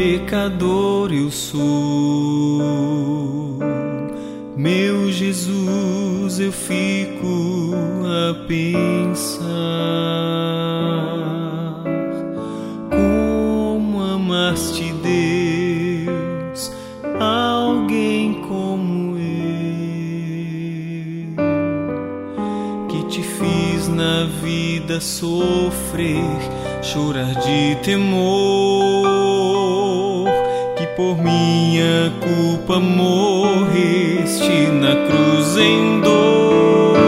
pecador eu sou. Meu Jesus, eu fico a pensar como amaste Deus, alguém como eu, que te fiz na vida sofrer, chorar de temor, por minha culpa morreste na cruz em dor.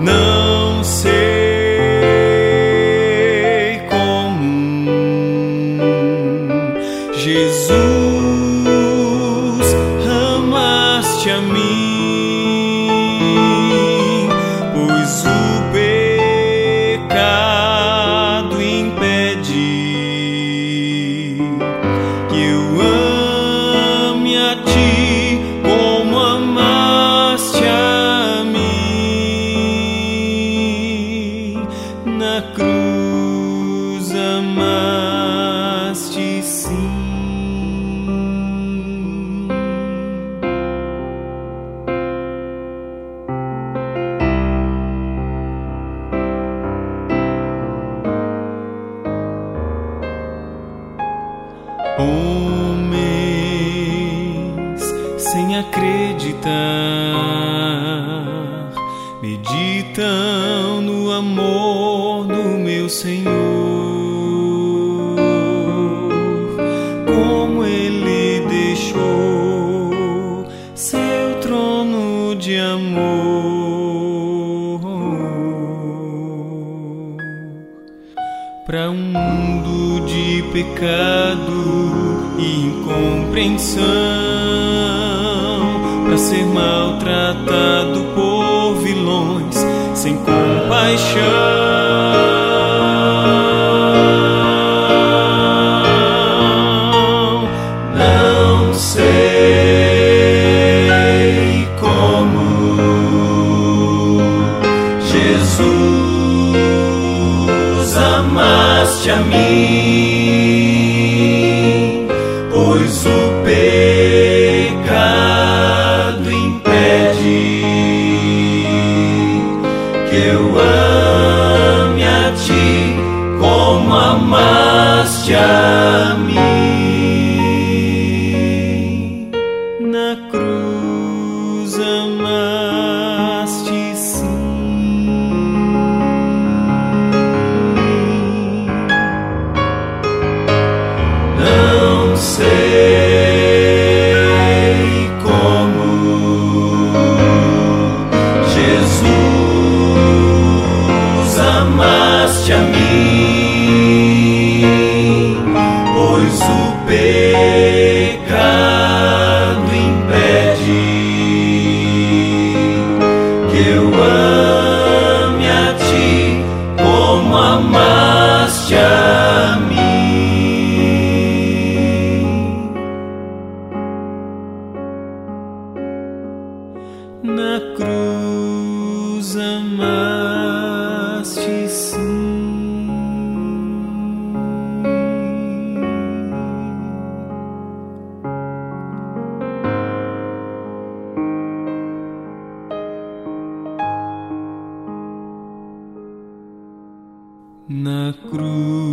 Não sei como Jesus amaste a mim, acreditar meditam no amor do meu Senhor, como Ele deixou seu trono de amor. Para um mundo de pecado e incompreensão, para ser maltratado por vilões sem compaixão. Não sei como Jesus amaste a mim, eu ame a ti como amaste a mim na cruz amaste sim. Não sei como Jesus a mim, pois o pecado impede que eu ame a ti como amaste a mim. Na cruz amaste Na cruz